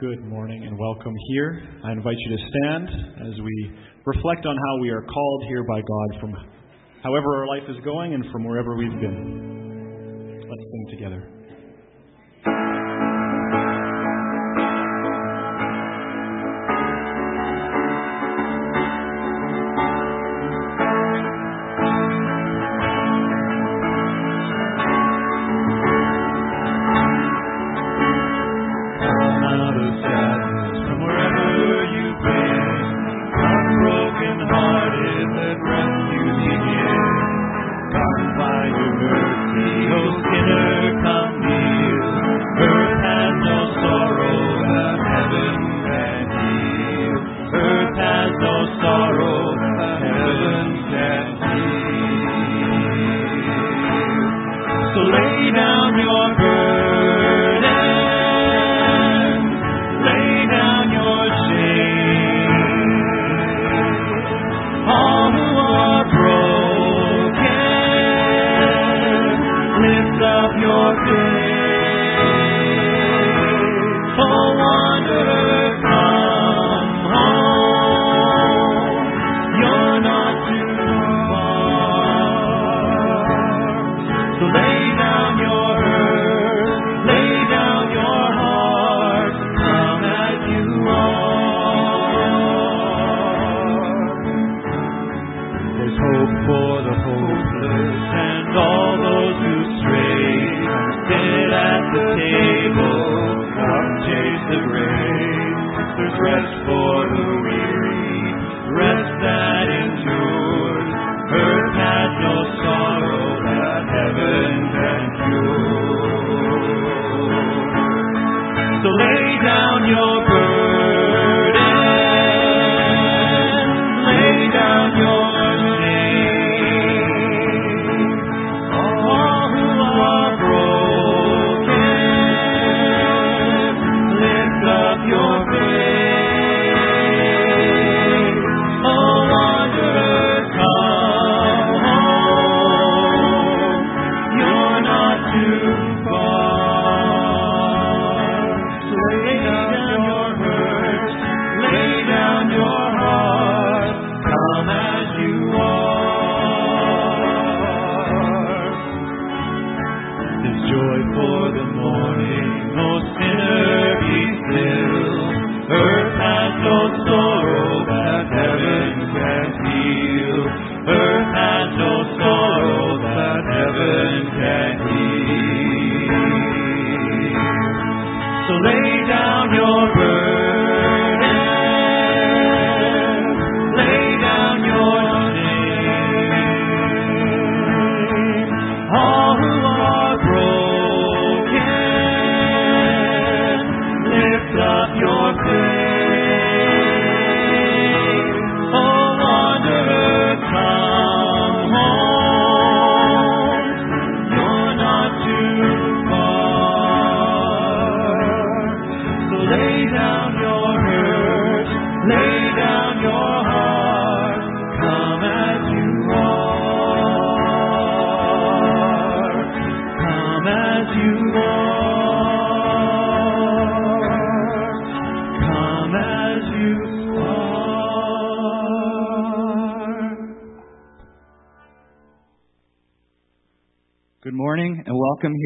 Good morning and welcome here. I invite you to stand as we reflect on how we are called here by God from however our life is going and from wherever we've been. Let's sing together.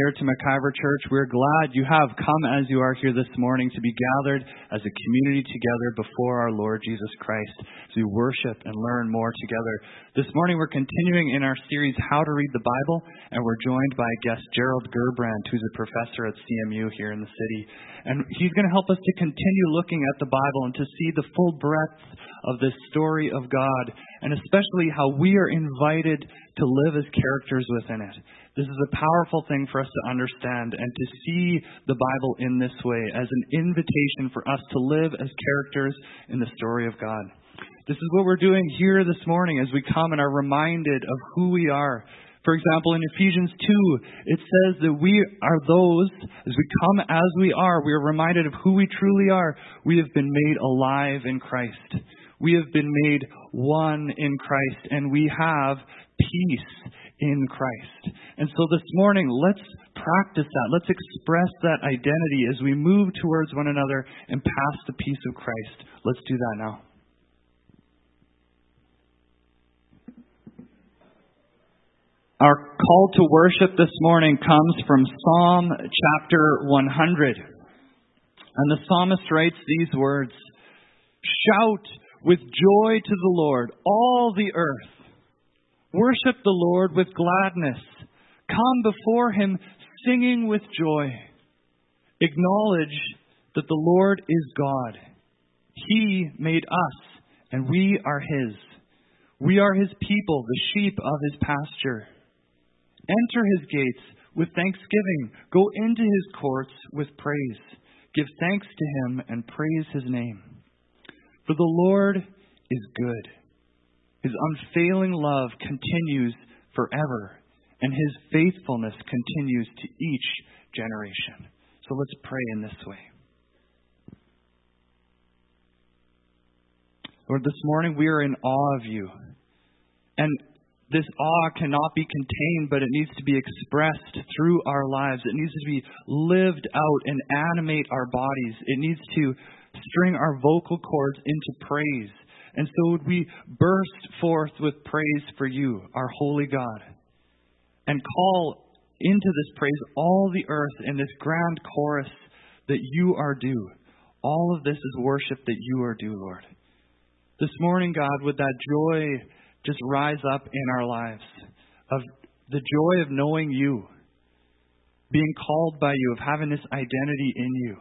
Here to McIvor Church. We're glad you have come as you are here this morning to be gathered as a community together before our Lord Jesus Christ as we worship and learn more together. This morning we're continuing in our series, How to Read the Bible, and we're joined by guest Gerald Gerbrandt, who's a professor at CMU here in the city. And he's going to help us to continue looking at the Bible and to see the full breadth of this story of God, and especially how we are invited to live as characters within it. This is a powerful thing for us to understand and to see the Bible in this way as an invitation for us to live as characters in the story of God. This is what we're doing here this morning as we come and are reminded of who we are. For example, in Ephesians 2, it says that we are those, as we come as we are, we are reminded of who we truly are. We have been made alive in Christ. We have been made one in Christ, and we have peace in Christ. And so this morning, let's practice that. Let's express that identity as we move towards one another and pass the peace of Christ. Let's do that now. Our call to worship this morning comes from Psalm chapter 100. And the psalmist writes these words Shout with joy to the Lord, all the earth. Worship the Lord with gladness. Come before him singing with joy. Acknowledge that the Lord is God. He made us, and we are his. We are his people, the sheep of his pasture. Enter his gates with thanksgiving. Go into his courts with praise. Give thanks to him and praise his name. For the Lord is good. His unfailing love continues forever, and his faithfulness continues to each generation. So let's pray in this way. Lord, this morning we are in awe of you. And this awe cannot be contained, but it needs to be expressed through our lives. It needs to be lived out and animate our bodies. It needs to string our vocal cords into praise. And so would we burst forth with praise for you, our holy God, and call into this praise all the earth in this grand chorus that you are due. All of this is worship that you are due, Lord. This morning, God, would that joy just rise up in our lives of the joy of knowing you, being called by you, of having this identity in you.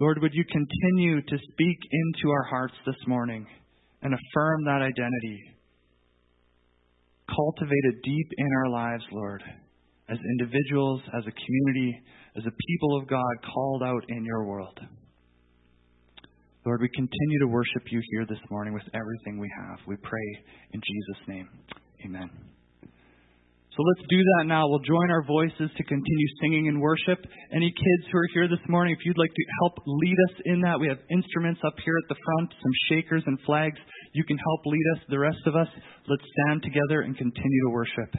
Lord, would you continue to speak into our hearts this morning and affirm that identity? Cultivate it deep in our lives, Lord, as individuals, as a community, as a people of God called out in your world. Lord, we continue to worship you here this morning with everything we have. We pray in Jesus' name. Amen. So let's do that now. We'll join our voices to continue singing in worship. Any kids who are here this morning, if you'd like to help lead us in that, we have instruments up here at the front, some shakers and flags. You can help lead us. The rest of us, let's stand together and continue to worship.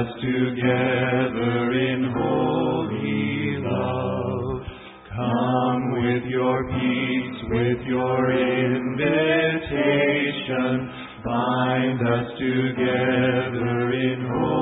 Us together in holy love. Come with your peace, with your invitation. Bind us together in holy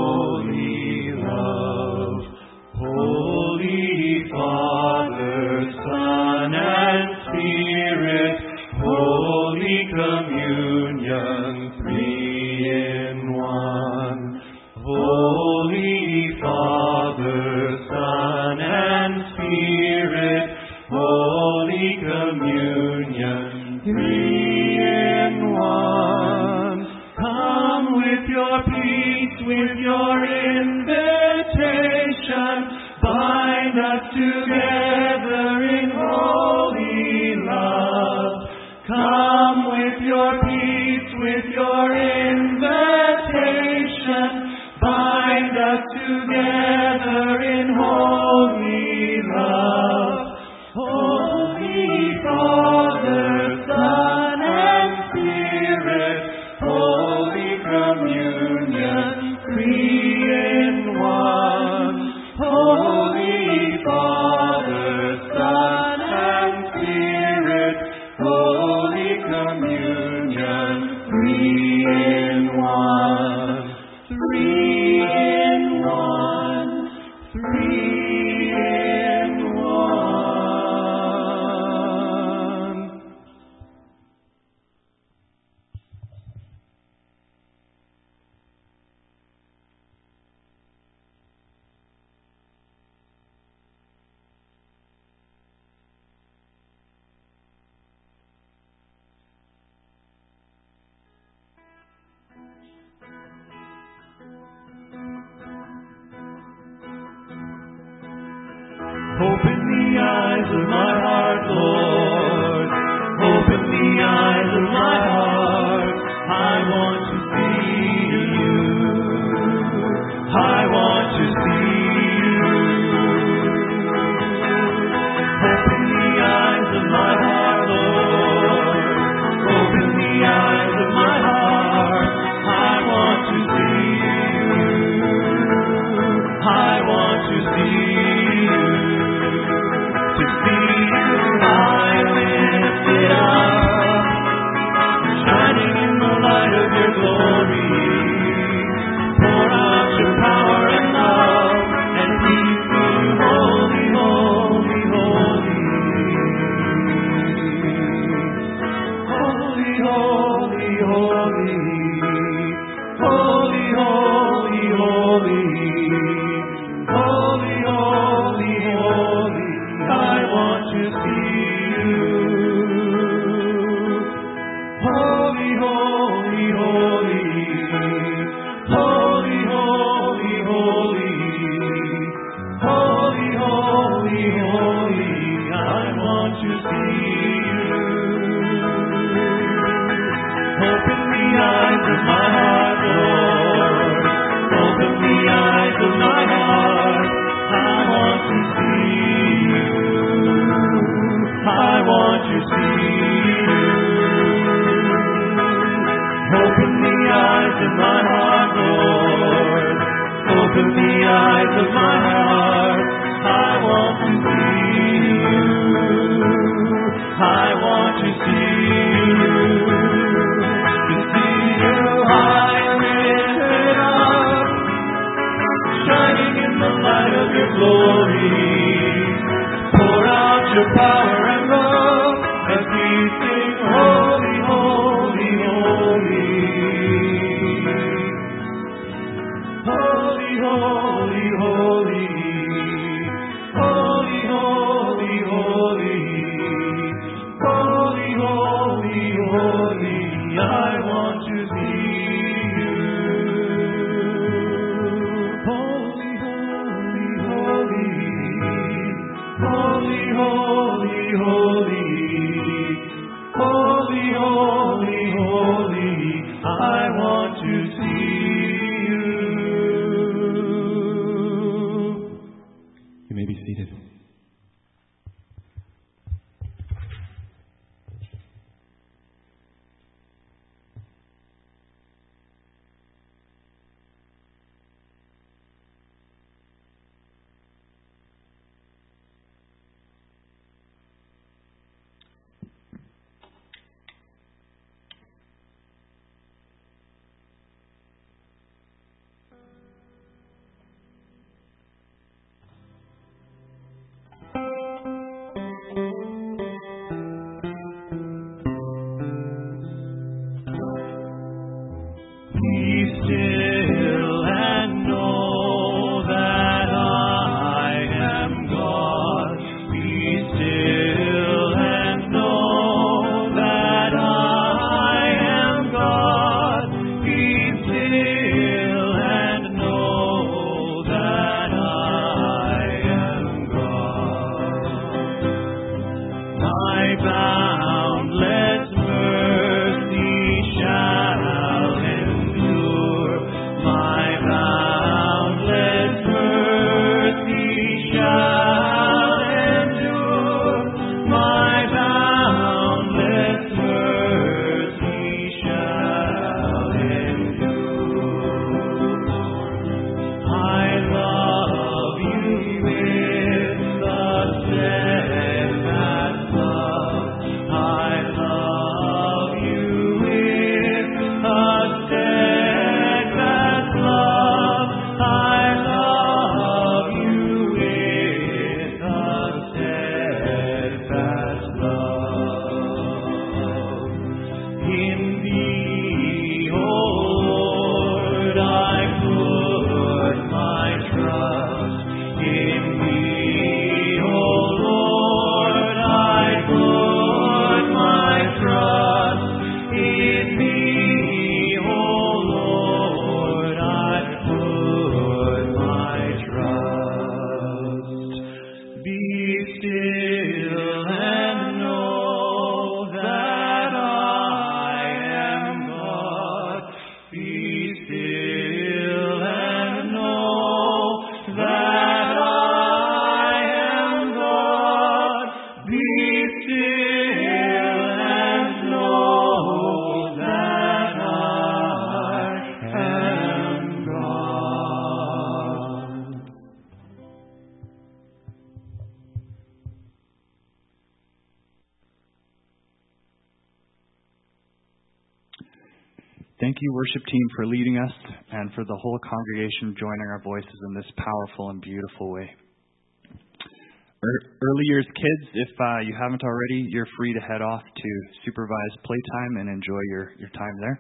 be you see. Worship team, for leading us and for the whole congregation joining our voices in this powerful and beautiful way. Early years kids, if uh, you haven't already, you're free to head off to supervised playtime and enjoy your, your time there.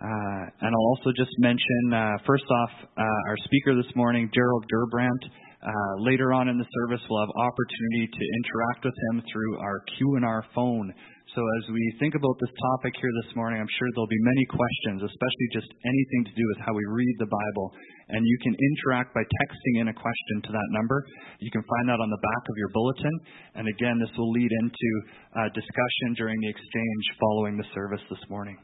Uh, and I'll also just mention, uh, first off, uh, our speaker this morning, Gerald Gerbrandt. Uh, later on in the service, we'll have opportunity to interact with him through our Q&R phone. So as we think about this topic here this morning, I'm sure there'll be many questions, especially just anything to do with how we read the Bible. And you can interact by texting in a question to that number. You can find that on the back of your bulletin. And again, this will lead into uh, discussion during the exchange following the service this morning.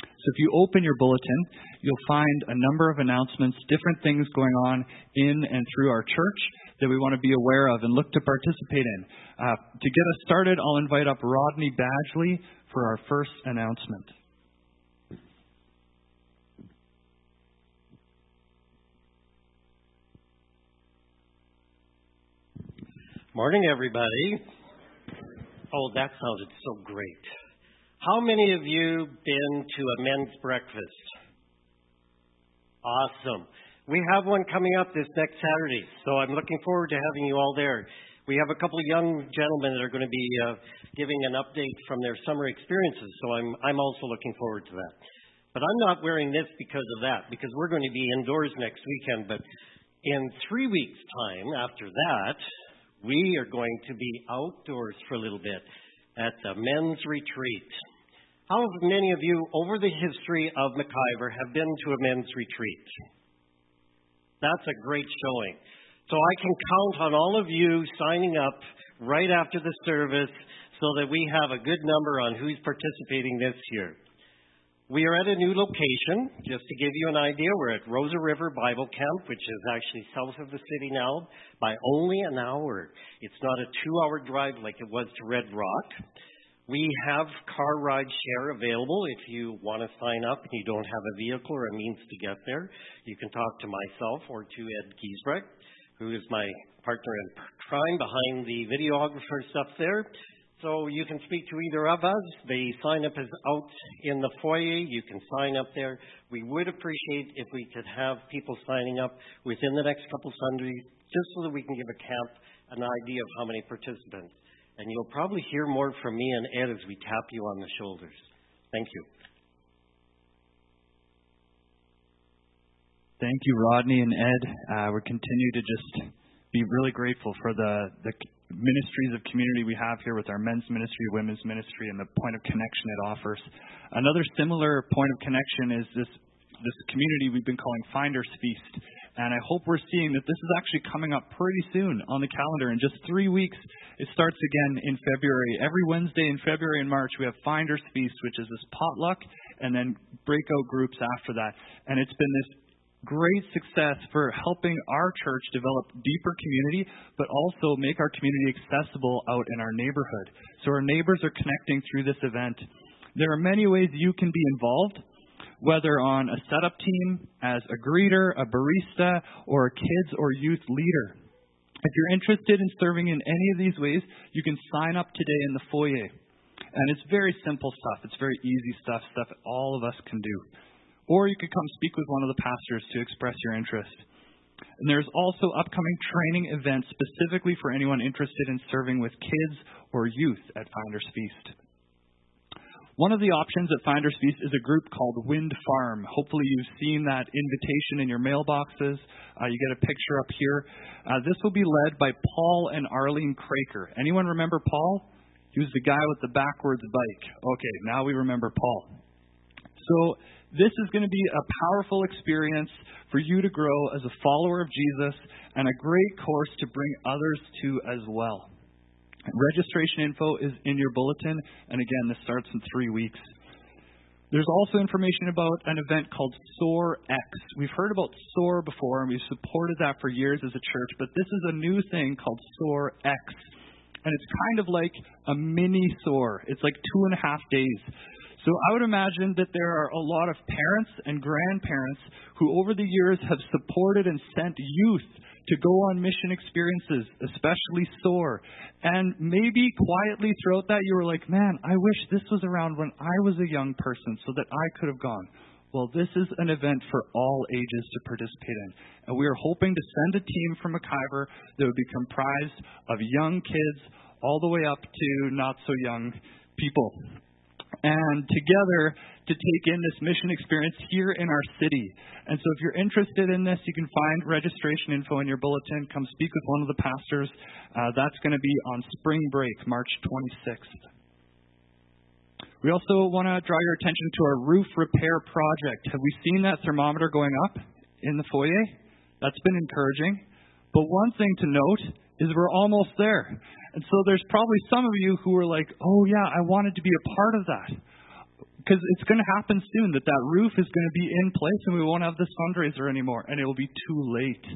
So if you open your bulletin, you'll find a number of announcements, different things going on in and through our church that we want to be aware of and look to participate in. Uh, to get us started, I'll invite up Rodney Badgley for our first announcement. Morning, everybody. Oh, that sounded so great. How many of you been to a men's breakfast? Awesome. We have one coming up this next Saturday, so I'm looking forward to having you all there. We have a couple of young gentlemen that are going to be uh, giving an update from their summer experiences, so I'm, I'm also looking forward to that. But I'm not wearing this because of that, because we're going to be indoors next weekend. But in three weeks' time, after that, we are going to be outdoors for a little bit at the men's retreat. How many of you, over the history of McIvor, have been to a men's retreat? That's a great showing. So I can count on all of you signing up right after the service so that we have a good number on who's participating this year. We are at a new location. Just to give you an idea, we're at Rosa River Bible Camp, which is actually south of the city now by only an hour. It's not a two hour drive like it was to Red Rock. We have car ride share available if you want to sign up and you don't have a vehicle or a means to get there. You can talk to myself or to Ed Giesbrecht, who is my partner in crime behind the videographer stuff there. So you can speak to either of us. The sign up is out in the foyer. You can sign up there. We would appreciate if we could have people signing up within the next couple Sundays, just so that we can give a camp an idea of how many participants and you'll probably hear more from me and Ed as we tap you on the shoulders. Thank you. Thank you, Rodney and Ed. Uh, we continue to just be really grateful for the, the ministries of community we have here with our men's ministry, women's ministry, and the point of connection it offers. Another similar point of connection is this this community we've been calling Finders Feast. And I hope we're seeing that this is actually coming up pretty soon on the calendar. In just three weeks, it starts again in February. Every Wednesday in February and March, we have Finders Feast, which is this potluck, and then breakout groups after that. And it's been this great success for helping our church develop deeper community, but also make our community accessible out in our neighborhood. So our neighbors are connecting through this event. There are many ways you can be involved whether on a setup team, as a greeter, a barista, or a kids or youth leader. If you're interested in serving in any of these ways, you can sign up today in the foyer. And it's very simple stuff. It's very easy stuff, stuff all of us can do. Or you could come speak with one of the pastors to express your interest. And there's also upcoming training events specifically for anyone interested in serving with kids or youth at Founders Feast. One of the options at Finders Feast is a group called Wind Farm. Hopefully, you've seen that invitation in your mailboxes. Uh, you get a picture up here. Uh, this will be led by Paul and Arlene Craker. Anyone remember Paul? He was the guy with the backwards bike. Okay, now we remember Paul. So, this is going to be a powerful experience for you to grow as a follower of Jesus and a great course to bring others to as well. Registration info is in your bulletin, and again, this starts in three weeks. There's also information about an event called SOAR X. We've heard about SOAR before, and we've supported that for years as a church, but this is a new thing called SOAR X. And it's kind of like a mini SOAR. It's like two and a half days. So I would imagine that there are a lot of parents and grandparents who over the years have supported and sent youth to go on mission experiences, especially SOAR. And maybe quietly throughout that you were like, man, I wish this was around when I was a young person so that I could have gone. Well, this is an event for all ages to participate in. And we are hoping to send a team from McIvor that would be comprised of young kids all the way up to not so young people and together to take in this mission experience here in our city. And so if you're interested in this, you can find registration info in your bulletin. Come speak with one of the pastors. Uh, that's going to be on spring break, March 26th. We also want to draw your attention to our roof repair project. Have we seen that thermometer going up in the foyer? That's been encouraging. But one thing to note is we're almost there. And so there's probably some of you who are like, oh, yeah, I wanted to be a part of that. Because it's going to happen soon that that roof is going to be in place and we won't have this fundraiser anymore. And it will be too late.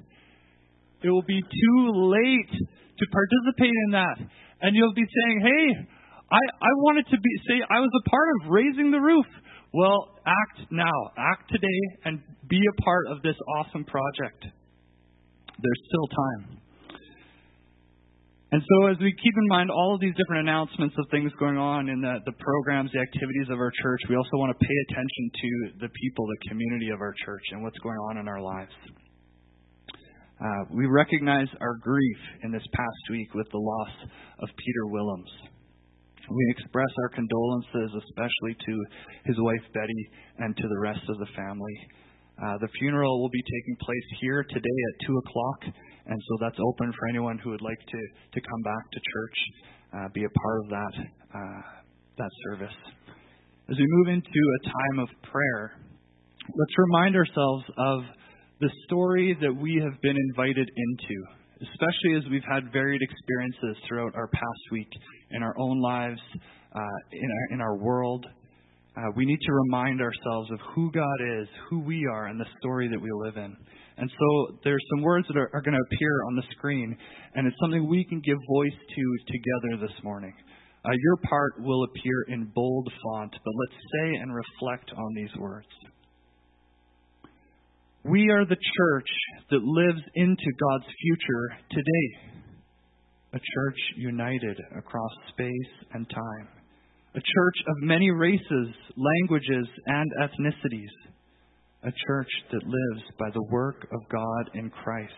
It will be too late to participate in that. And you'll be saying, hey, I, I wanted to be, say I was a part of raising the roof. Well, act now. Act today and be a part of this awesome project. There's still time. And so, as we keep in mind all of these different announcements of things going on in the, the programs, the activities of our church, we also want to pay attention to the people, the community of our church, and what's going on in our lives. Uh, we recognize our grief in this past week with the loss of Peter Willems. We express our condolences, especially to his wife Betty and to the rest of the family. Uh, the funeral will be taking place here today at 2 o'clock and so that's open for anyone who would like to, to come back to church, uh, be a part of that, uh, that service. As we move into a time of prayer, let's remind ourselves of the story that we have been invited into, especially as we've had varied experiences throughout our past week in our own lives, uh, in, our, in our world. Uh, we need to remind ourselves of who God is, who we are, and the story that we live in. And so there's some words that are, are going to appear on the screen, and it's something we can give voice to together this morning. Uh, your part will appear in bold font, but let's say and reflect on these words. We are the church that lives into God's future today. A church united across space and time. A church of many races, languages, and ethnicities a church that lives by the work of God in Christ,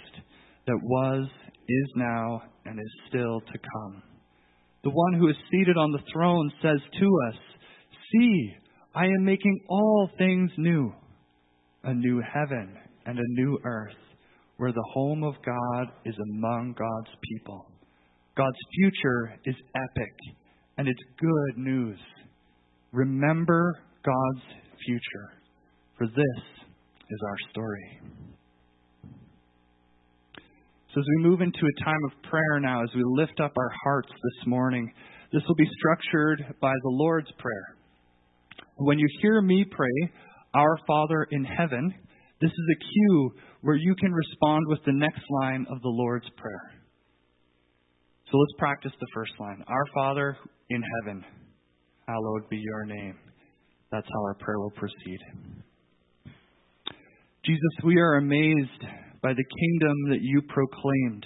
that was, is now, and is still to come. The one who is seated on the throne says to us, See, I am making all things new, a new heaven and a new earth, where the home of God is among God's people. God's future is epic, and it's good news. Remember God's future, for this is our story. So, as we move into a time of prayer now, as we lift up our hearts this morning, this will be structured by the Lord's Prayer. When you hear me pray, Our Father in heaven, this is a cue where you can respond with the next line of the Lord's Prayer. So let's practice the first line Our Father in heaven, hallowed be your name. That's how our prayer will proceed. Jesus, we are amazed by the kingdom that you proclaimed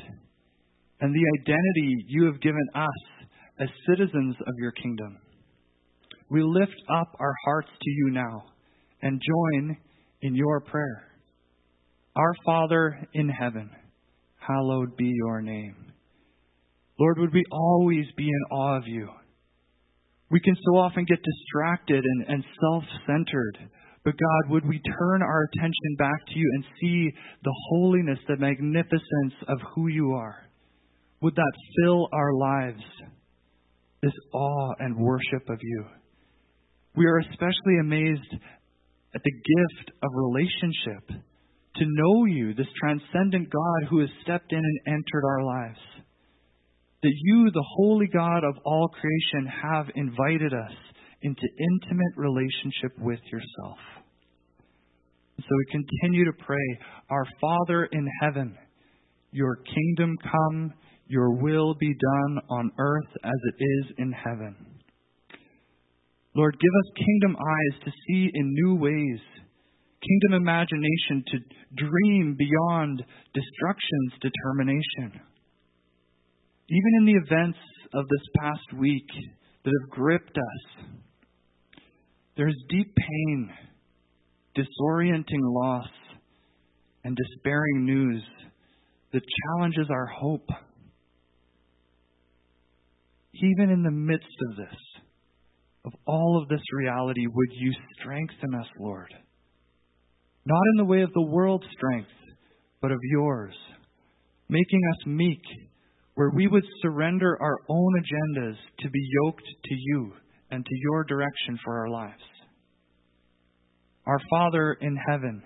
and the identity you have given us as citizens of your kingdom. We lift up our hearts to you now and join in your prayer. Our Father in heaven, hallowed be your name. Lord, would we always be in awe of you? We can so often get distracted and, and self centered but God, would we turn our attention back to you and see the holiness, the magnificence of who you are? Would that fill our lives, this awe and worship of you? We are especially amazed at the gift of relationship, to know you, this transcendent God who has stepped in and entered our lives. That you, the holy God of all creation, have invited us into intimate relationship with yourself. So we continue to pray, Our Father in heaven, your kingdom come, your will be done on earth as it is in heaven. Lord, give us kingdom eyes to see in new ways, kingdom imagination to dream beyond destruction's determination. Even in the events of this past week that have gripped us, there's deep pain, disorienting loss, and despairing news that challenges our hope. Even in the midst of this, of all of this reality, would you strengthen us, Lord? Not in the way of the world's strength, but of yours, making us meek, where we would surrender our own agendas to be yoked to you and to your direction for our lives. Our Father in heaven,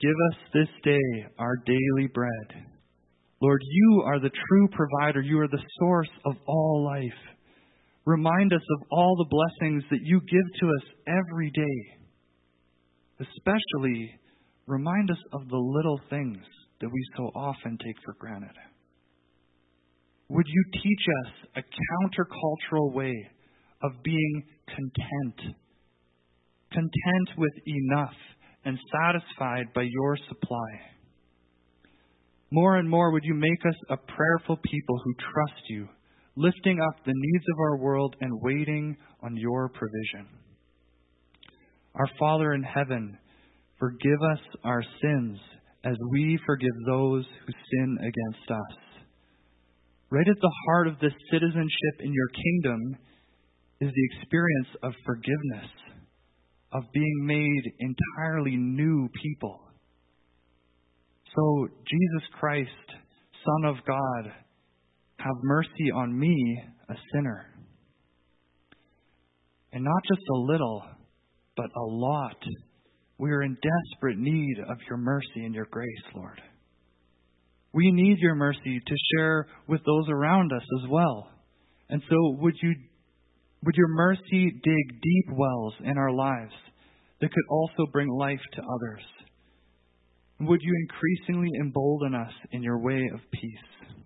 give us this day our daily bread. Lord, you are the true provider. You are the source of all life. Remind us of all the blessings that you give to us every day. Especially, remind us of the little things that we so often take for granted. Would you teach us a countercultural way of being content? Content with enough and satisfied by your supply. More and more, would you make us a prayerful people who trust you lifting up the needs of our world and waiting on your provision. Our Father in heaven, forgive us our sins as we forgive those who sin against us. Right at the heart of this citizenship in your kingdom is the experience of forgiveness, of being made entirely new people. So, Jesus Christ, Son of God, have mercy on me, a sinner. And not just a little, but a lot. We are in desperate need of your mercy and your grace, Lord. We need your mercy to share with those around us as well. And so would you would your mercy dig deep wells in our lives that could also bring life to others? Would you increasingly embolden us in your way of peace?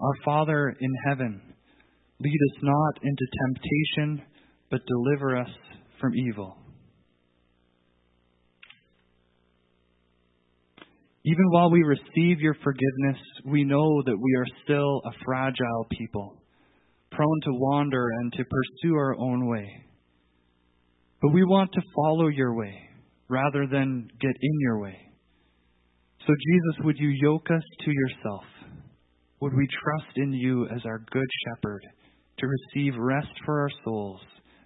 Our Father in heaven, lead us not into temptation, but deliver us from evil. Even while we receive your forgiveness, we know that we are still a fragile people, prone to wander and to pursue our own way. But we want to follow your way rather than get in your way. So, Jesus, would you yoke us to yourself? Would we trust in you as our good shepherd to receive rest for our souls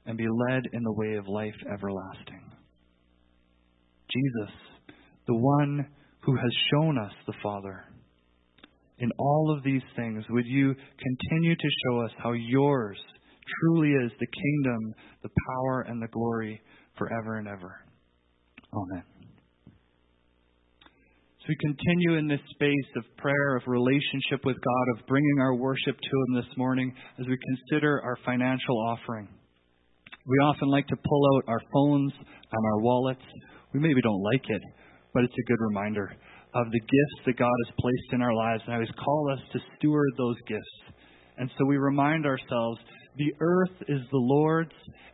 and be led in the way of life everlasting? Jesus, the one who has shown us the Father. In all of these things, would you continue to show us how yours truly is the kingdom, the power, and the glory forever and ever? Amen. So we continue in this space of prayer, of relationship with God, of bringing our worship to Him this morning as we consider our financial offering. We often like to pull out our phones and our wallets. We maybe don't like it, but it's a good reminder of the gifts that God has placed in our lives. And I always call us to steward those gifts. And so we remind ourselves the earth is the Lord's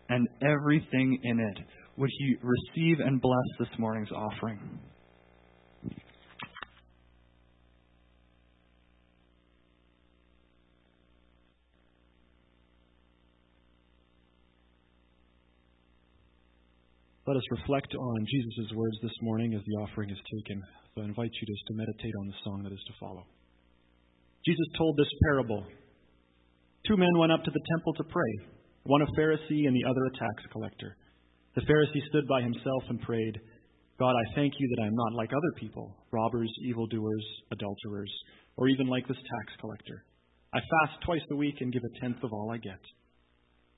and everything in it. Would He receive and bless this morning's offering? Let us reflect on Jesus' words this morning as the offering is taken. So I invite you just to meditate on the song that is to follow. Jesus told this parable. Two men went up to the temple to pray, one a Pharisee and the other a tax collector. The Pharisee stood by himself and prayed, God, I thank you that I am not like other people, robbers, evildoers, adulterers, or even like this tax collector. I fast twice a week and give a tenth of all I get.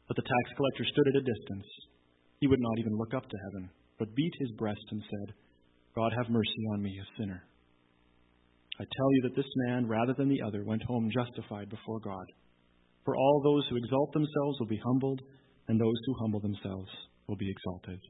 But the tax collector stood at a distance he would not even look up to heaven, but beat his breast and said, God, have mercy on me, a sinner. I tell you that this man, rather than the other, went home justified before God. For all those who exalt themselves will be humbled, and those who humble themselves will be exalted.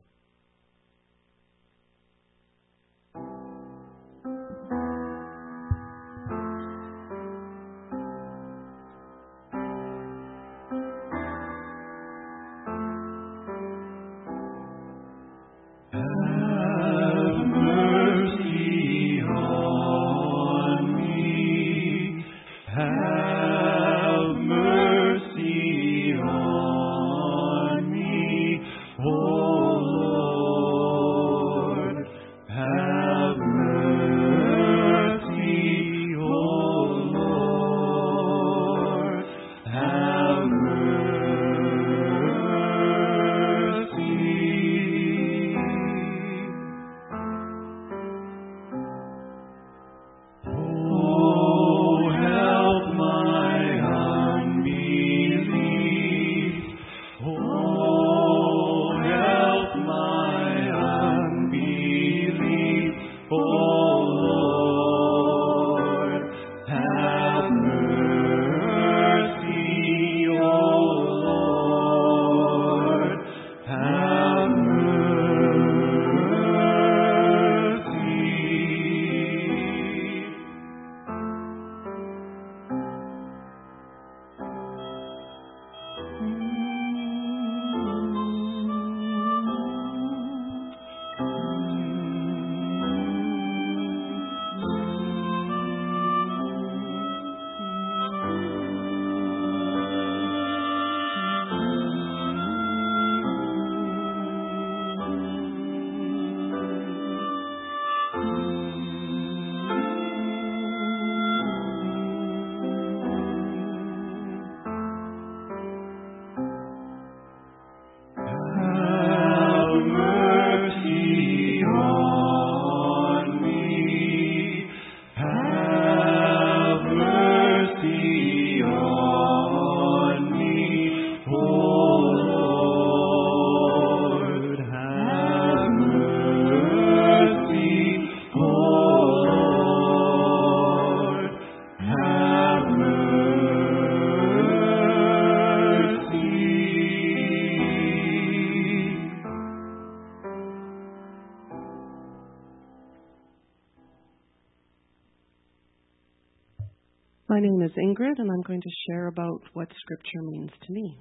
Going to share about what Scripture means to me.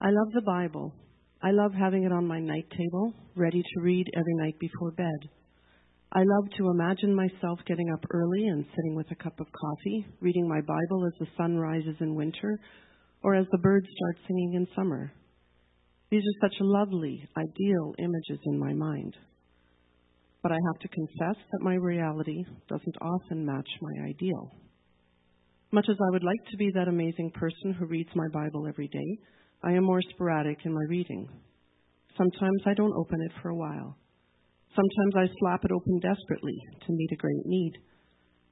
I love the Bible. I love having it on my night table, ready to read every night before bed. I love to imagine myself getting up early and sitting with a cup of coffee, reading my Bible as the sun rises in winter or as the birds start singing in summer. These are such lovely, ideal images in my mind. But I have to confess that my reality doesn't often match my ideal. Much as I would like to be that amazing person who reads my Bible every day, I am more sporadic in my reading. Sometimes I don't open it for a while. Sometimes I slap it open desperately to meet a great need.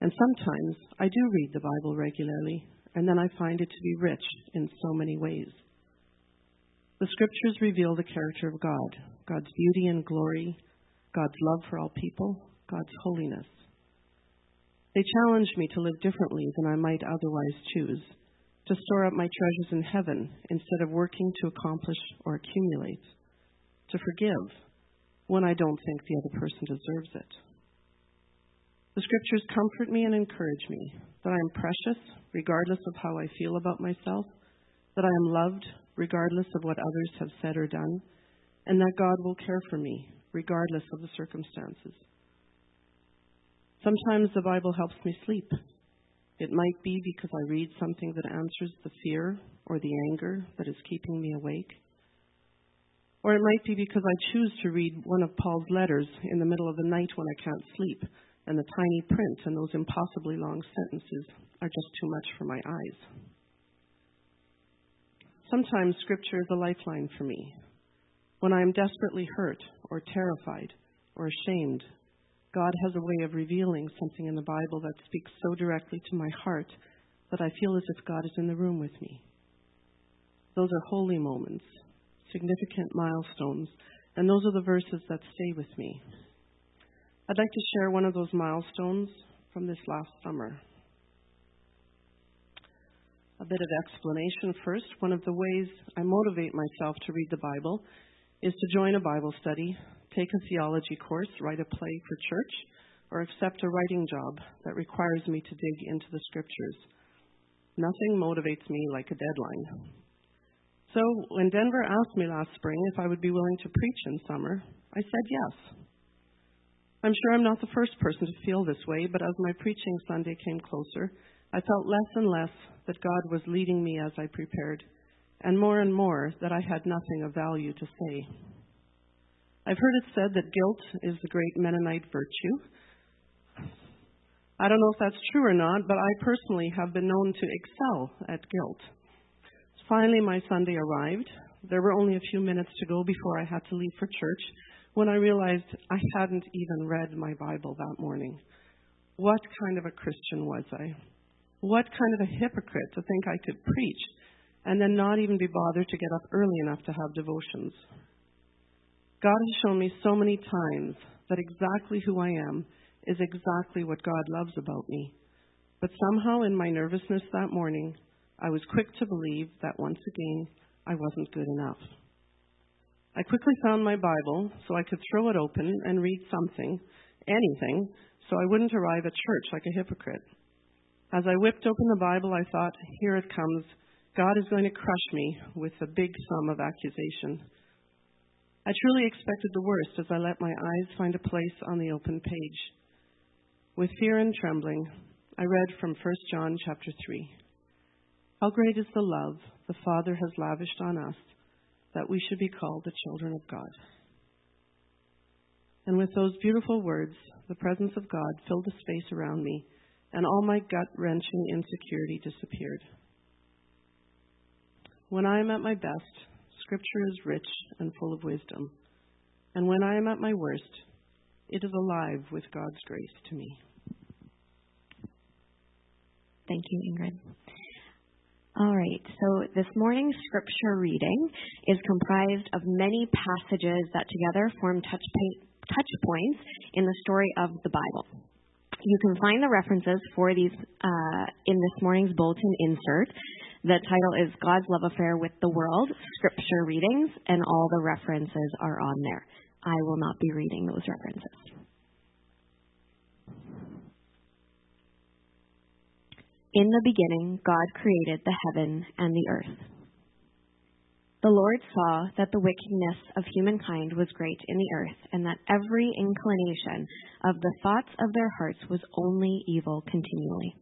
And sometimes I do read the Bible regularly, and then I find it to be rich in so many ways. The scriptures reveal the character of God, God's beauty and glory, God's love for all people, God's holiness. They challenge me to live differently than I might otherwise choose, to store up my treasures in heaven instead of working to accomplish or accumulate, to forgive when I don't think the other person deserves it. The scriptures comfort me and encourage me that I am precious regardless of how I feel about myself, that I am loved regardless of what others have said or done, and that God will care for me regardless of the circumstances. Sometimes the Bible helps me sleep. It might be because I read something that answers the fear or the anger that is keeping me awake. Or it might be because I choose to read one of Paul's letters in the middle of the night when I can't sleep, and the tiny print and those impossibly long sentences are just too much for my eyes. Sometimes Scripture is a lifeline for me. When I am desperately hurt or terrified or ashamed God has a way of revealing something in the Bible that speaks so directly to my heart that I feel as if God is in the room with me. Those are holy moments, significant milestones, and those are the verses that stay with me. I'd like to share one of those milestones from this last summer. A bit of explanation first. One of the ways I motivate myself to read the Bible is to join a Bible study take a theology course, write a play for church, or accept a writing job that requires me to dig into the scriptures. Nothing motivates me like a deadline. So, when Denver asked me last spring if I would be willing to preach in summer, I said yes. I'm sure I'm not the first person to feel this way, but as my preaching Sunday came closer, I felt less and less that God was leading me as I prepared, and more and more that I had nothing of value to say. I've heard it said that guilt is the great Mennonite virtue. I don't know if that's true or not, but I personally have been known to excel at guilt. Finally, my Sunday arrived. There were only a few minutes to go before I had to leave for church when I realized I hadn't even read my Bible that morning. What kind of a Christian was I? What kind of a hypocrite to think I could preach and then not even be bothered to get up early enough to have devotions? God has shown me so many times that exactly who I am is exactly what God loves about me. But somehow, in my nervousness that morning, I was quick to believe that once again I wasn't good enough. I quickly found my Bible so I could throw it open and read something, anything, so I wouldn't arrive at church like a hypocrite. As I whipped open the Bible, I thought, here it comes. God is going to crush me with a big sum of accusation. I truly expected the worst as I let my eyes find a place on the open page. With fear and trembling, I read from 1 John chapter 3. How great is the love the Father has lavished on us that we should be called the children of God. And with those beautiful words, the presence of God filled the space around me, and all my gut wrenching insecurity disappeared. When I am at my best, Scripture is rich and full of wisdom. And when I am at my worst, it is alive with God's grace to me. Thank you, Ingrid. All right, so this morning's scripture reading is comprised of many passages that together form touch, touch points in the story of the Bible. You can find the references for these uh, in this morning's bulletin insert. The title is God's Love Affair with the World, Scripture Readings, and all the references are on there. I will not be reading those references. In the beginning, God created the heaven and the earth. The Lord saw that the wickedness of humankind was great in the earth, and that every inclination of the thoughts of their hearts was only evil continually.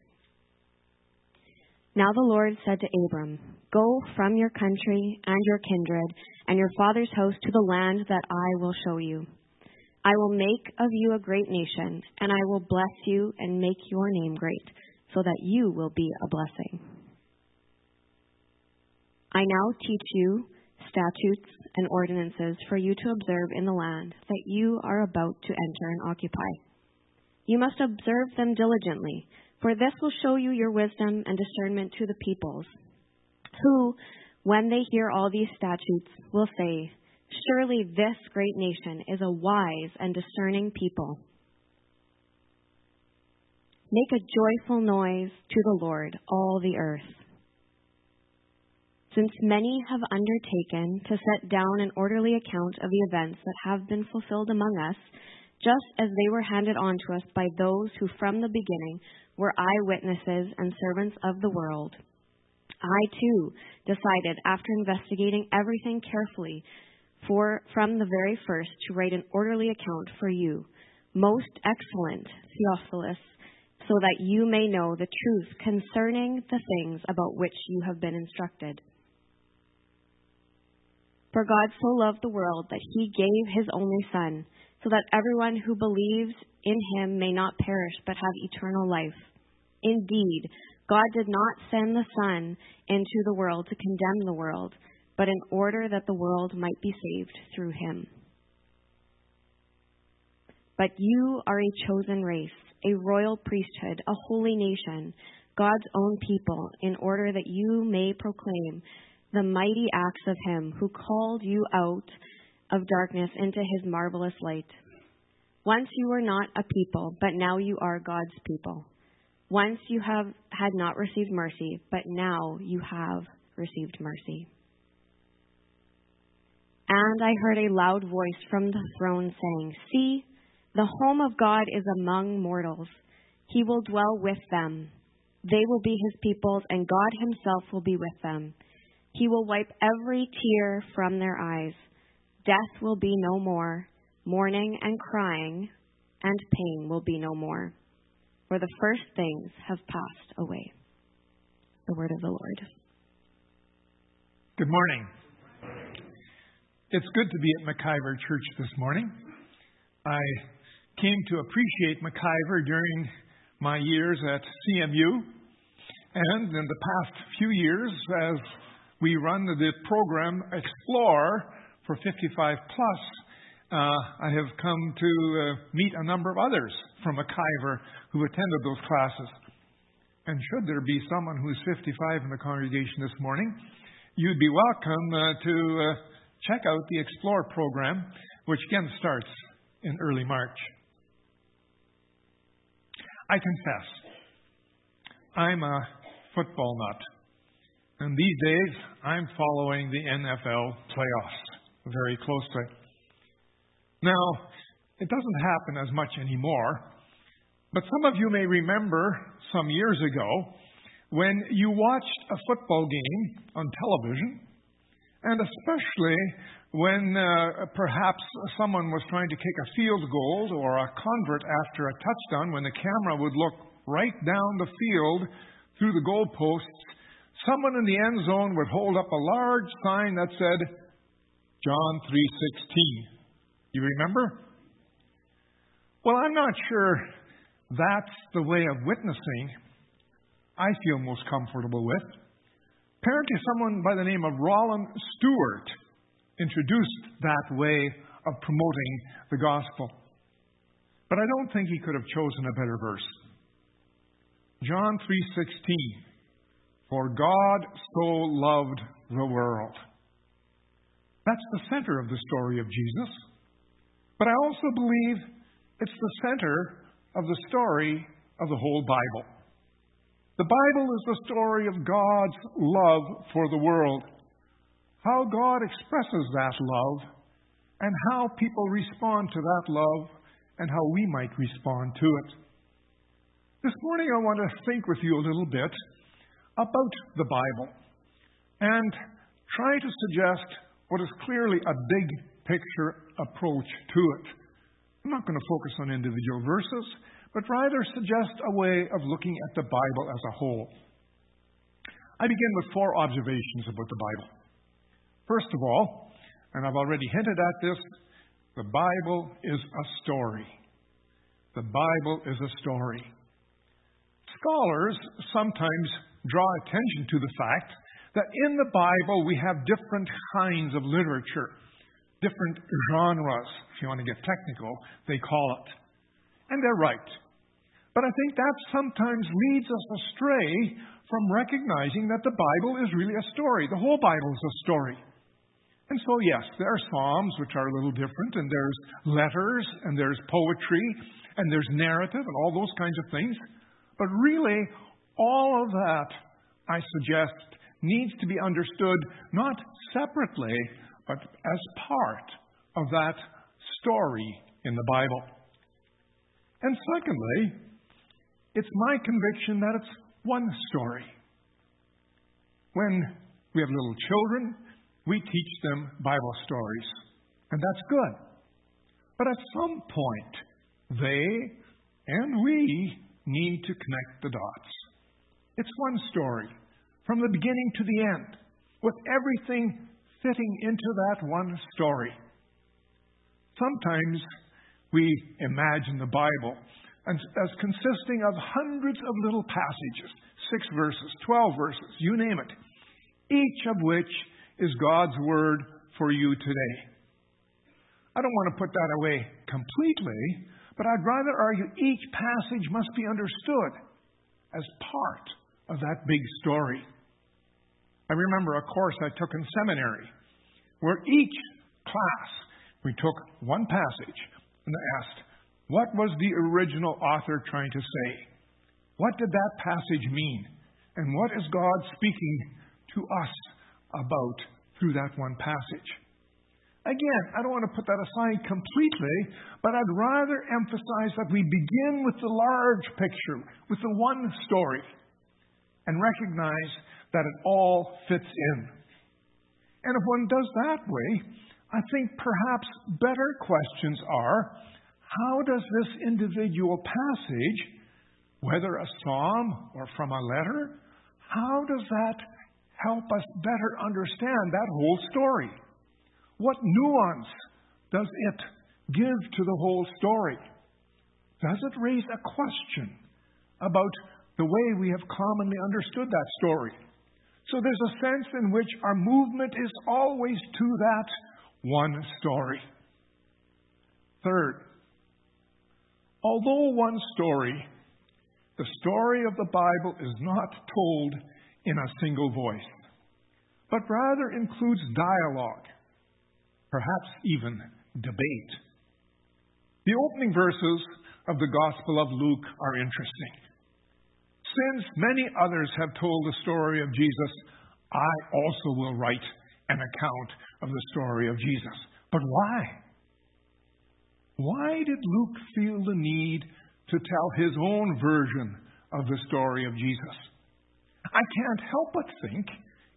Now the Lord said to Abram, Go from your country and your kindred and your father's house to the land that I will show you. I will make of you a great nation, and I will bless you and make your name great, so that you will be a blessing. I now teach you statutes and ordinances for you to observe in the land that you are about to enter and occupy. You must observe them diligently, for this will show you your wisdom and discernment to the peoples, who, when they hear all these statutes, will say, Surely this great nation is a wise and discerning people. Make a joyful noise to the Lord, all the earth. Since many have undertaken to set down an orderly account of the events that have been fulfilled among us, just as they were handed on to us by those who from the beginning were eyewitnesses and servants of the world, I too decided, after investigating everything carefully, for from the very first to write an orderly account for you, most excellent Theophilus, so that you may know the truth concerning the things about which you have been instructed. For God so loved the world that he gave his only Son, so that everyone who believes in him may not perish but have eternal life. Indeed, God did not send the Son into the world to condemn the world, but in order that the world might be saved through him. But you are a chosen race, a royal priesthood, a holy nation, God's own people, in order that you may proclaim the mighty acts of him who called you out of darkness into his marvelous light. Once you were not a people, but now you are God's people. Once you have had not received mercy, but now you have received mercy. And I heard a loud voice from the throne saying, See, the home of God is among mortals. He will dwell with them. They will be his peoples, and God himself will be with them. He will wipe every tear from their eyes. Death will be no more. Mourning and crying and pain will be no more. For the first things have passed away. The word of the Lord. Good morning. It's good to be at McIvor Church this morning. I came to appreciate McIvor during my years at CMU, and in the past few years, as we run the program Explore for 55 plus, uh, I have come to uh, meet a number of others from McIvor who attended those classes. And should there be someone who's 55 in the congregation this morning, you'd be welcome uh, to uh, check out the Explore program, which again starts in early March. I confess, I'm a football nut. And these days, I'm following the NFL playoffs very closely. Now, it doesn't happen as much anymore, but some of you may remember some years ago when you watched a football game on television, and especially when uh, perhaps someone was trying to kick a field goal or a convert after a touchdown, when the camera would look right down the field through the goalposts someone in the end zone would hold up a large sign that said John 3:16. You remember? Well, I'm not sure that's the way of witnessing I feel most comfortable with. Apparently, someone by the name of Roland Stewart introduced that way of promoting the gospel. But I don't think he could have chosen a better verse. John 3:16 for God so loved the world. That's the center of the story of Jesus. But I also believe it's the center of the story of the whole Bible. The Bible is the story of God's love for the world, how God expresses that love, and how people respond to that love, and how we might respond to it. This morning I want to think with you a little bit about the Bible and try to suggest what is clearly a big picture approach to it. I'm not going to focus on individual verses, but rather suggest a way of looking at the Bible as a whole. I begin with four observations about the Bible. First of all, and I've already hinted at this, the Bible is a story. The Bible is a story. Scholars sometimes draw attention to the fact that in the Bible we have different kinds of literature, different genres, if you want to get technical, they call it. And they're right. But I think that sometimes leads us astray from recognizing that the Bible is really a story. The whole Bible is a story. And so, yes, there are Psalms which are a little different, and there's letters, and there's poetry, and there's narrative, and all those kinds of things. But really, all of that, I suggest, needs to be understood not separately, but as part of that story in the Bible. And secondly, it's my conviction that it's one story. When we have little children, we teach them Bible stories, and that's good. But at some point, they and we need to connect the dots. It's one story, from the beginning to the end, with everything fitting into that one story. Sometimes we imagine the Bible as, consisting of hundreds of little passages, six verses, twelve verses, you name it, each of which is God's Word for you today. I don't want to put that away completely, but I'd rather argue each passage must be understood as part of that big story. I remember a course I took in seminary where each class we took one passage and asked, what was the original author trying to say? What did that passage mean? And what is God speaking to us about through that one passage? Again, I don't want to put that aside completely, but I'd rather emphasize that we begin with the large picture, with the one story, and recognize that it all fits in. And if one does that way, I think perhaps better questions are how does this individual passage, whether a psalm or from a letter, how does that help us better understand that whole story? What nuance does it give to the whole story? Does it raise a question about the way we have commonly understood that story? So there's a sense in which our movement is always to that one story. Third, although one story, the story of the Bible is not told in a single voice, but rather includes dialogue, perhaps even debate. The opening verses of the Gospel of Luke are interesting. Since many others have told the story of Jesus, I also will write an account of the story of Jesus. But why? Why did Luke feel the need to tell his own version of the story of Jesus? I can't help but think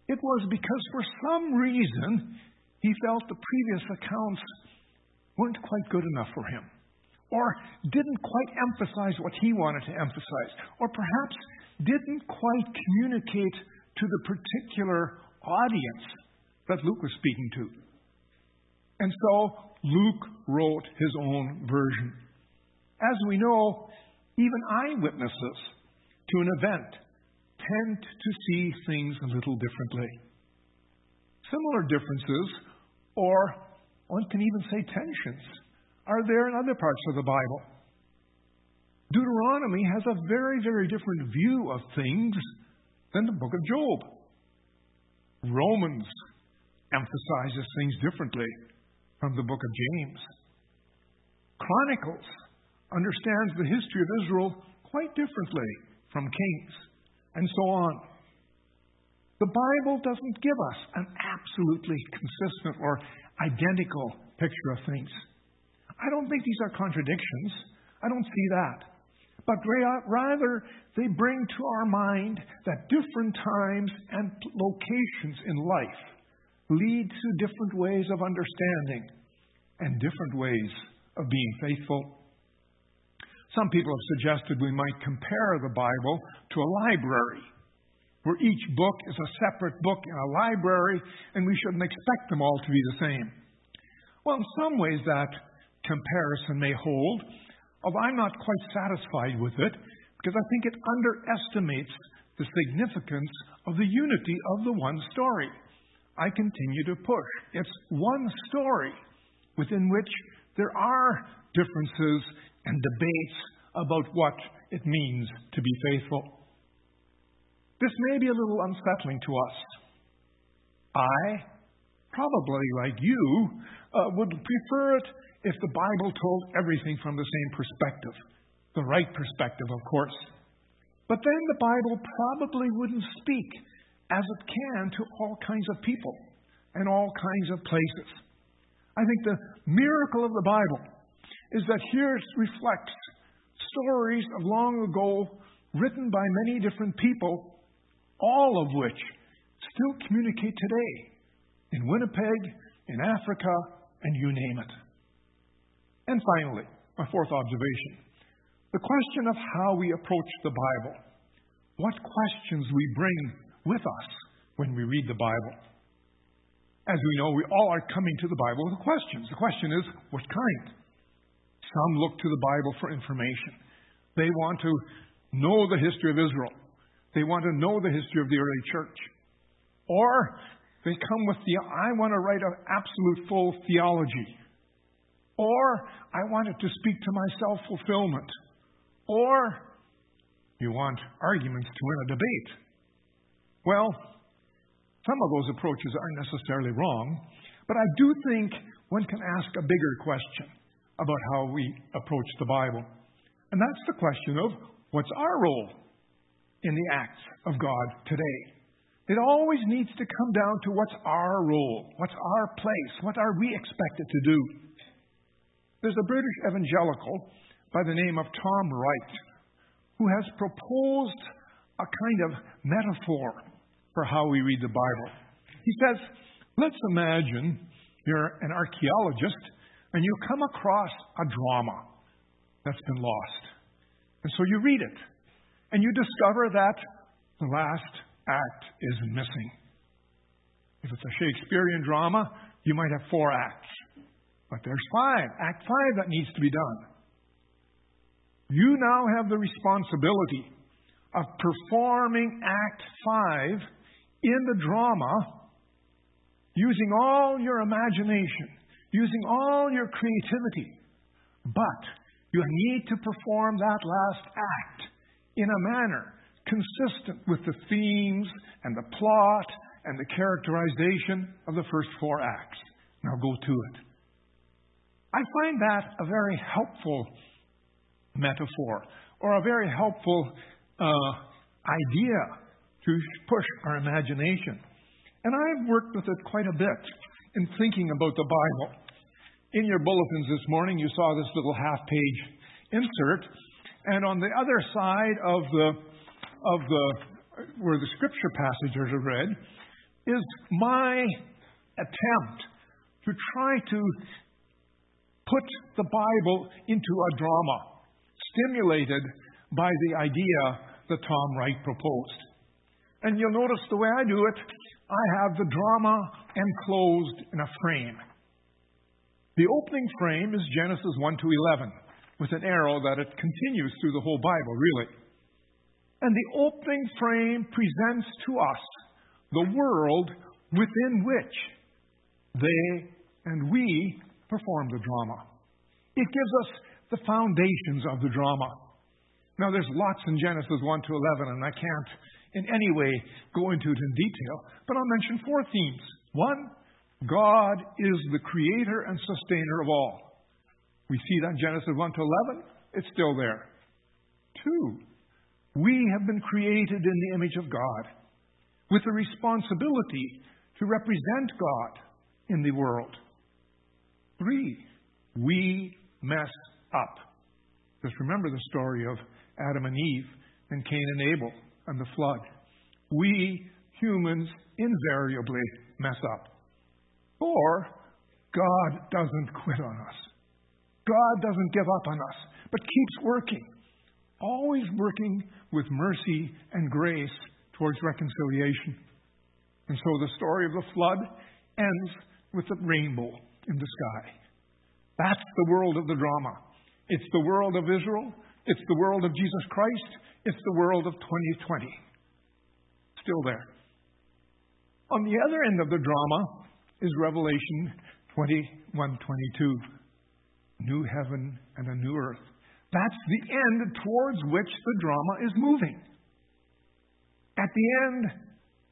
it was because for some reason he felt the previous accounts weren't quite good enough for him, or didn't quite emphasize what he wanted to emphasize, or perhaps didn't quite communicate to the particular audience that Luke was speaking to. And so Luke wrote his own version. As we know, even eyewitnesses to an event tend to see things a little differently. Similar differences, or one can even say tensions, are there in other parts of the Bible. Deuteronomy has a very, very different view of things than the book of Job. Romans emphasizes things differently from the book of James. Chronicles understands the history of Israel quite differently from Kings, and so on. The Bible doesn't give us an absolutely consistent or identical picture of things. I don't think these are contradictions. I don't see that. but rather they bring to our mind that different times and locations in life lead to different ways of understanding and different ways of being faithful. Some people have suggested we might compare the Bible to a library, where each book is a separate book in a library, and we shouldn't expect them all to be the same. Well, in some ways that comparison may hold, although I'm not quite satisfied with it, because I think it underestimates the significance of the unity of the one story. I continue to push. It's one story within which there are differences and debates about what it means to be faithful. This may be a little unsettling to us. I, probably like you, uh, would prefer it if the Bible told everything from the same perspective, the right perspective, of course. But then the Bible probably wouldn't speak as it can to all kinds of people and all kinds of places. I think the miracle of the Bible is that here it reflects stories of long ago written by many different people, all of which still communicate today in Winnipeg, in Africa, and you name it. And finally, my fourth observation the question of how we approach the Bible. What questions we bring with us when we read the Bible. As we know, we all are coming to the Bible with questions. The question is, what kind? Some look to the Bible for information. They want to know the history of Israel. They want to know the history of the early church. Or they come with the, I want to write an absolute full theology. Or I want it to speak to my self fulfillment. Or you want arguments to win a debate. Well, some of those approaches aren't necessarily wrong, but I do think one can ask a bigger question about how we approach the Bible. And that's the question of what's our role in the acts of God today? It always needs to come down to what's our role, what's our place, what are we expected to do. There's a British evangelical by the name of Tom Wright who has proposed a kind of metaphor for how we read the Bible. He says, Let's imagine you're an archaeologist and you come across a drama that's been lost. And so you read it, and you discover that the last act is missing. If it's a Shakespearean drama, you might have four acts. But there's five, Act five that needs to be done. You now have the responsibility of performing Act five in the drama using all your imagination, using all your creativity. But you need to perform that last act in a manner consistent with the themes and the plot and the characterization of the first four acts. Now go to it. I find that a very helpful metaphor or a very helpful uh, idea to push our imagination. And I've worked with it quite a bit in thinking about the Bible. In your bulletins this morning, you saw this little half page insert, and on the other side of the, of the where the scripture passages are read is my attempt to try to put the Bible into a drama, stimulated by the idea that Tom Wright proposed. And you'll notice the way I do it, I have the drama enclosed in a frame. The opening frame is Genesis 1 to 11, with an arrow that it continues through the whole Bible, really. And the opening frame presents to us the world within which they and we perform the drama. It gives us the foundations of the drama. Now, there's lots in Genesis 1 to 11, and I can't in any way go into it in detail, but I'll mention four themes. One, God is the creator and sustainer of all. We see that in Genesis 1 to 11. It's still there. Two, we have been created in the image of God with the responsibility to represent God in the world. Three, we mess up. Just remember the story of Adam and Eve, and Cain and Abel, and the flood. We humans invariably mess up. Or God doesn't quit on us. God doesn't give up on us, but keeps working, always working with mercy and grace towards reconciliation. And so the story of the flood ends with the rainbow in the sky. That's the world of the drama. It's the world of Israel. It's the world of Jesus Christ. It's the world of 2020. Still there. On the other end of the drama is Revelation 21 22. New heaven and a new earth. That's the end towards which the drama is moving. At the end,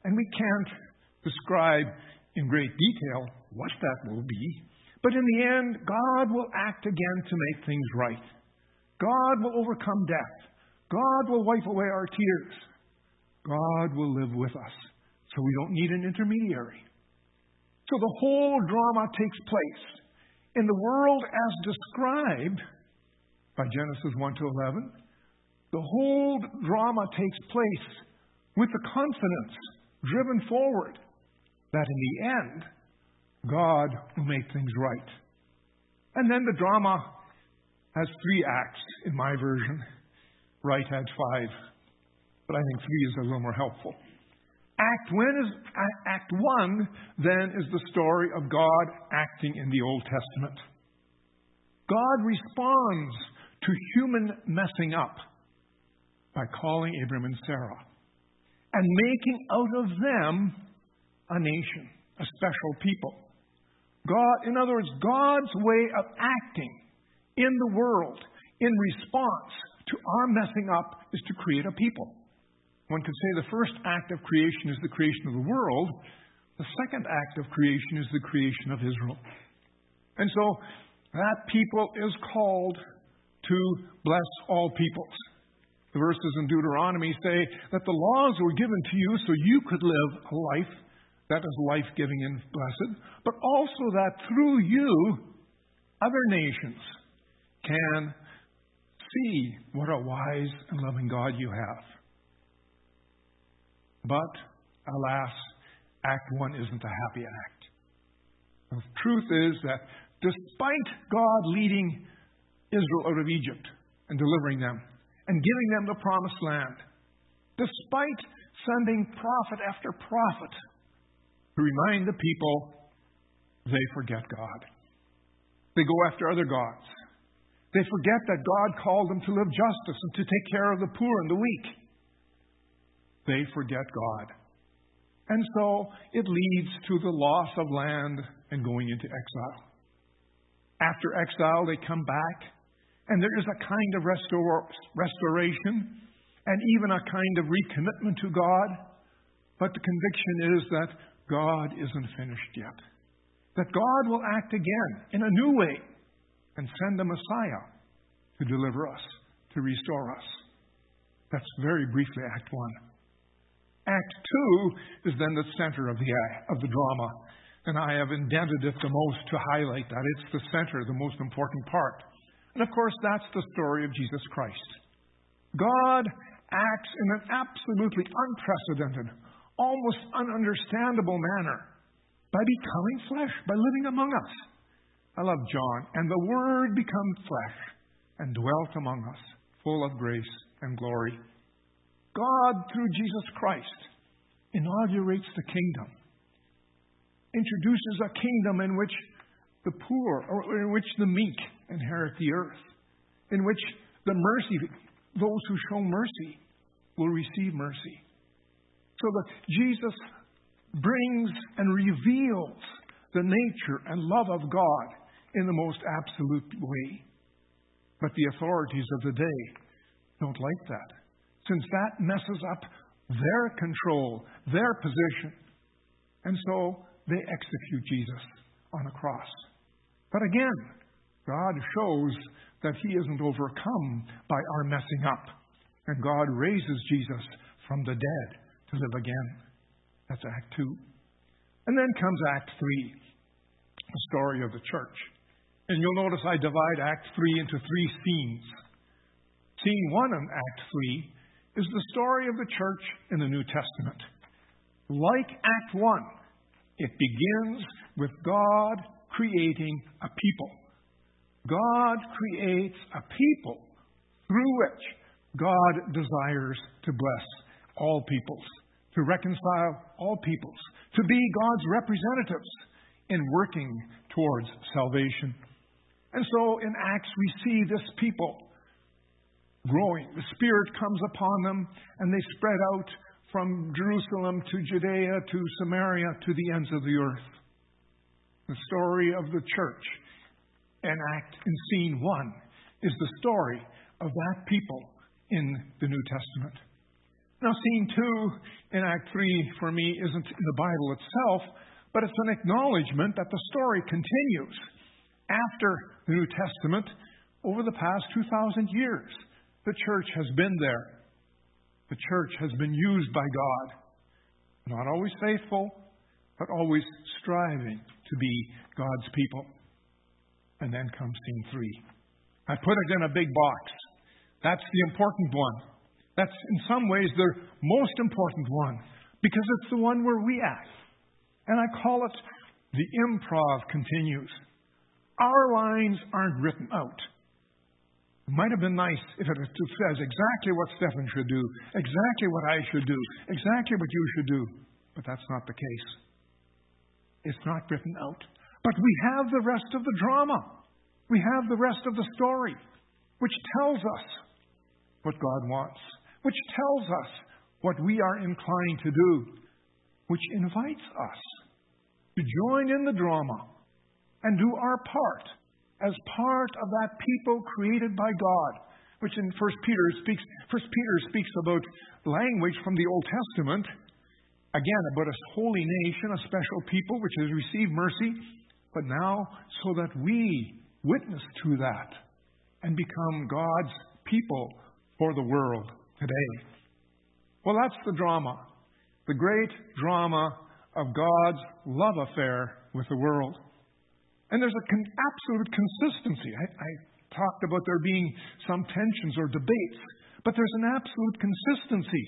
and we can't describe in great detail what that will be, but in the end, God will act again to make things right. God will overcome death. God will wipe away our tears. God will live with us. So we don't need an intermediary. So the whole drama takes place in the world as described by Genesis 1 to 11. The whole drama takes place with the confidence driven forward that in the end, God will make things right. And then the drama has three acts in my version. Wright had five, but I think three is a little more helpful. Act one is Act one then is the story of God acting in the Old Testament. God responds to human messing up by calling Abram and Sarah and making out of them a nation, a special people. God, in other words, God's way of acting in the world in response to our messing up is to create a people. One could say the first act of creation is the creation of the world. The second act of creation is the creation of Israel. And so that people is called to bless all peoples. The verses in Deuteronomy say that the laws were given to you so you could live a life that is life giving and blessed, but also that through you, other nations can see what a wise and loving God you have. But, alas, Act 1 isn't a happy act. The truth is that despite God leading Israel out of Egypt and delivering them and giving them the promised land, despite sending prophet after prophet to remind the people, they forget God. They go after other gods. They forget that God called them to live justice and to take care of the poor and the weak. They forget God. And so it leads to the loss of land and going into exile. After exile, they come back, and there is a kind of restor- restoration and even a kind of recommitment to God. But the conviction is that God isn't finished yet. That God will act again in a new way and send a Messiah to deliver us, to restore us. That's very briefly Act 1. Act 2 is then the center of the, of the drama, and I have indented it the most to highlight that. It's the center, the most important part. And of course, that's the story of Jesus Christ. God acts in an absolutely unprecedented, almost ununderstandable manner by becoming flesh, by living among us. I love John. And the Word became flesh and dwelt among us, full of grace and glory. God, through Jesus Christ, inaugurates the kingdom, introduces a kingdom in which the poor, or in which the meek inherit the earth, in which the mercy, those who show mercy, will receive mercy. So that Jesus brings and reveals the nature and love of God in the most absolute way. But the authorities of the day don't like that, since that messes up their control, their position. And so they execute Jesus on a cross. But again, God shows that He isn't overcome by our messing up. And God raises Jesus from the dead to live again. That's Act 2. And then comes Act 3, the story of the church. And you'll notice I divide Act 3 into three scenes. Scene one in Act 3 is the story of the church in the New Testament. Like Act 1, it begins with God creating a people. God creates a people through which God desires to bless all peoples, to reconcile all peoples, to be God's representatives in working towards salvation. And so in Acts, we see this people growing. The Spirit comes upon them, and they spread out from Jerusalem to Judea to Samaria to the ends of the earth. The story of the church in Act in scene one is the story of that people in the New Testament. Now, scene two in Act three for me isn't the Bible itself, but it's an acknowledgement that the story continues after the New Testament over the past 2,000 years. The church has been there. The church has been used by God. Not always faithful, but always striving to be God's people. And then comes scene three. I put it in a big box. That's the important one. That's in some ways the most important one because it's the one where we act. And I call it the improv continues. Our lines aren't written out. It might have been nice if it says exactly what Stephen should do, exactly what I should do, exactly what you should do. But that's not the case. It's not written out. But we have the rest of the drama. We have the rest of the story, which tells us what God wants, which tells us what we are inclined to do, which invites us to join in the drama and do our part as part of that people created by God, which in First Peter speaks First Peter speaks about language from the Old Testament, again about a holy nation, a special people which has received mercy, but now so that we witness to that and become God's people for the world today. Well, that's the drama, the great drama of God's love affair with the world. And there's an con- absolute consistency. I, I talked about there being some tensions or debates, but there's an absolute consistency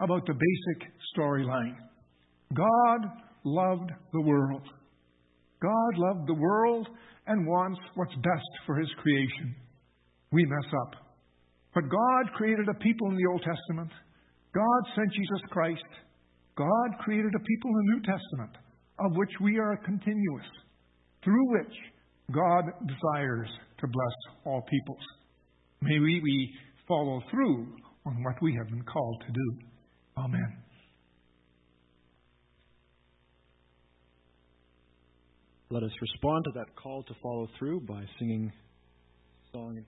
about the basic storyline. God loved the world. God loved the world and wants what's best for his creation. We mess up. But God created a people in the Old Testament. God sent Jesus Christ. God created a people in the New Testament, of which we are a continuous through which God desires to bless all peoples. May we, we follow through on what we have been called to do. Amen. Let us respond to that call to follow through by singing song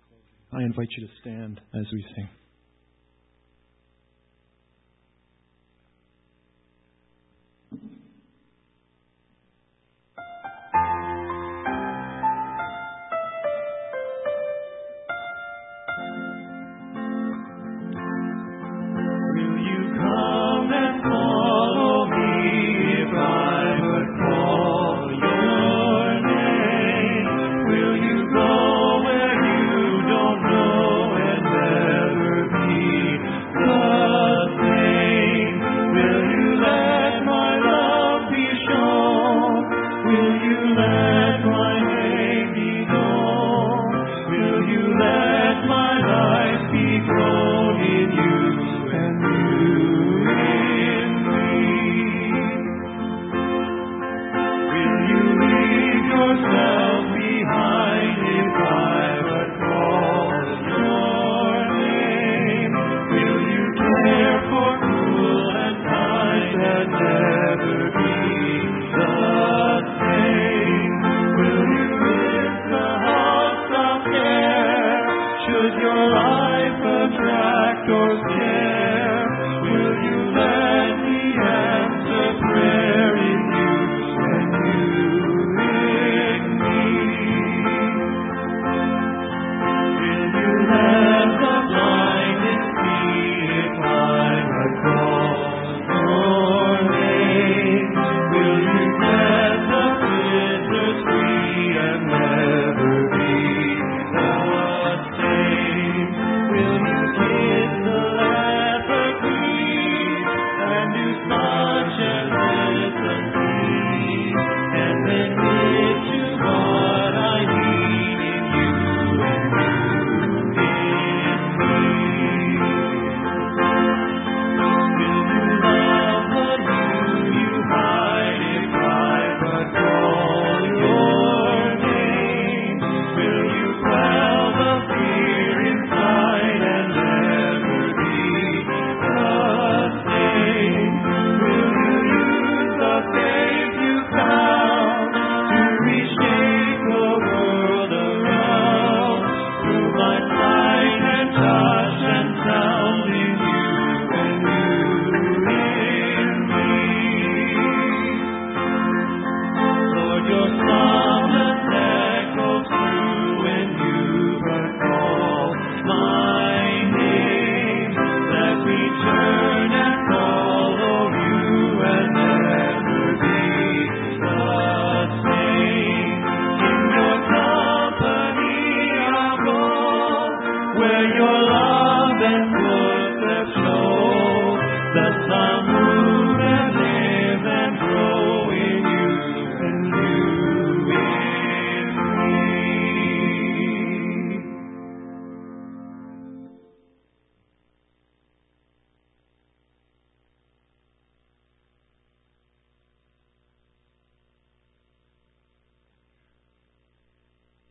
I invite you to stand as we sing. your love.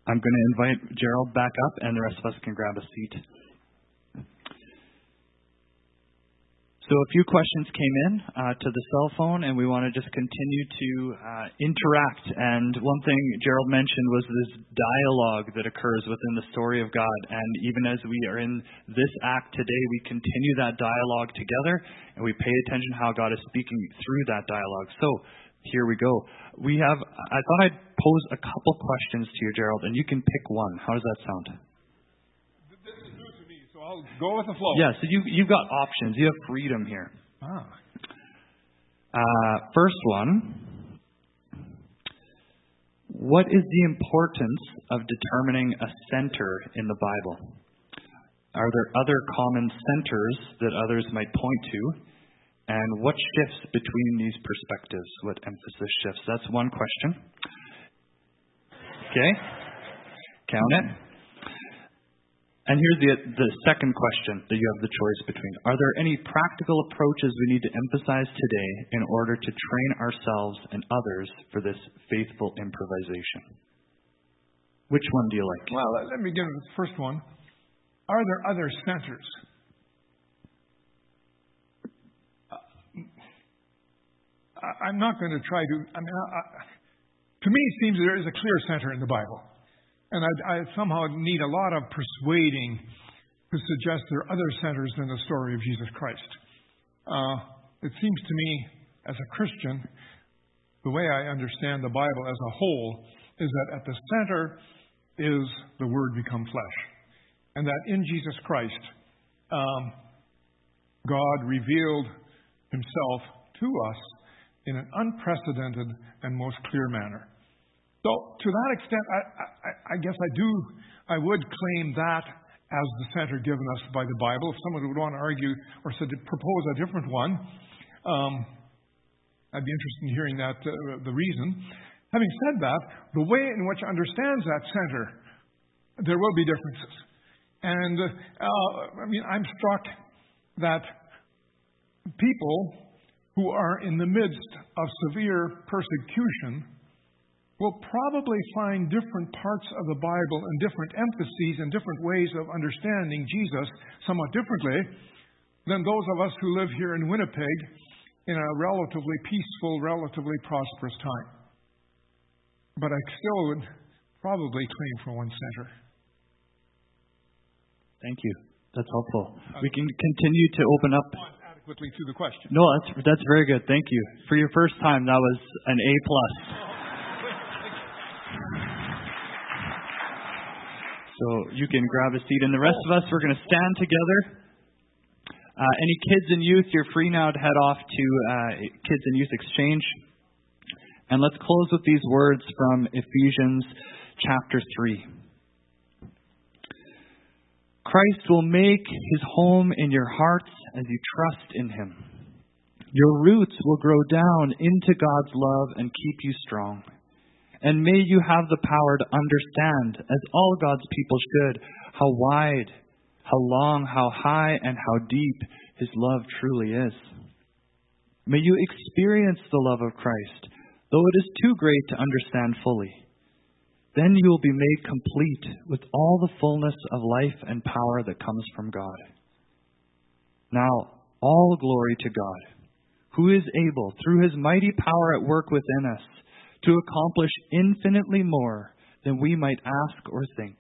I'm going to invite Gerald back up, and the rest of us can grab a seat. So, a few questions came in uh, to the cell phone, and we want to just continue to uh, interact. And one thing Gerald mentioned was this dialogue that occurs within the story of God. And even as we are in this act today, we continue that dialogue together, and we pay attention how God is speaking through that dialogue. So, here we go. We have, I thought I'd pose a couple questions to you, Gerald, and you can pick one. How does that sound? This is new to me, so I'll go with the flow. Yeah, so you, you've got options. You have freedom here. Ah. Uh, first one What is the importance of determining a center in the Bible? Are there other common centers that others might point to? And what shifts between these perspectives? What emphasis shifts? That's one question. Okay? Count it. And here's the, the second question that you have the choice between. Are there any practical approaches we need to emphasize today in order to train ourselves and others for this faithful improvisation? Which one do you like? Well, let- me give the first one. Are there other centers? I- I'm not going to try to. I mean, I, to me, it seems there is a clear center in the Bible, and I, I somehow need a lot of persuading to suggest there are other centers than the story of Jesus Christ. Uh, it seems to me, as a Christian, the way I understand the Bible as a whole is that at the center is the Word become flesh, and that in Jesus Christ, um, God revealed Himself to us in an unprecedented and most clear manner. So, to that extent, I, I, I guess I do, I would claim that as the center given us by the Bible. If someone would want to argue or said to propose a different one, um, I'd be interested in hearing that, uh, the reason. Having said that, the way in which understands that center, there will be differences. And, uh, I mean, I'm struck that people who are in the midst of severe persecution will probably find different parts of the Bible and different emphases and different ways of understanding Jesus somewhat differently than those of us who live here in Winnipeg in a relatively peaceful, relatively prosperous time. But I still would probably claim for one center. Thank you. That's helpful. We uh, can continue to open up. Adequately to the question. No, that's that's very good. Thank you. For your first time, that was an A plus. So you can grab a seat, and the rest of us we're going to stand together. Uh, any kids and youth, you're free now to head off to uh, Kids and Youth Exchange. And let's close with these words from Ephesians chapter 3. Christ will make his home in your hearts as you trust in him. Your roots will grow down into God's love and keep you strong. And may you have the power to understand, as all God's people should, how wide, how long, how high, and how deep his love truly is. May you experience the love of Christ, though it is too great to understand fully. Then you will be made complete with all the fullness of life and power that comes from God. Now, all glory to God, who is able, through his mighty power at work within us, to accomplish infinitely more than we might ask or think.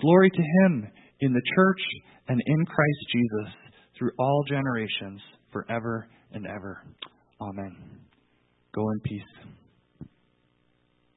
Glory to him in the church and in Christ Jesus through all generations, forever and ever. Amen. Go in peace.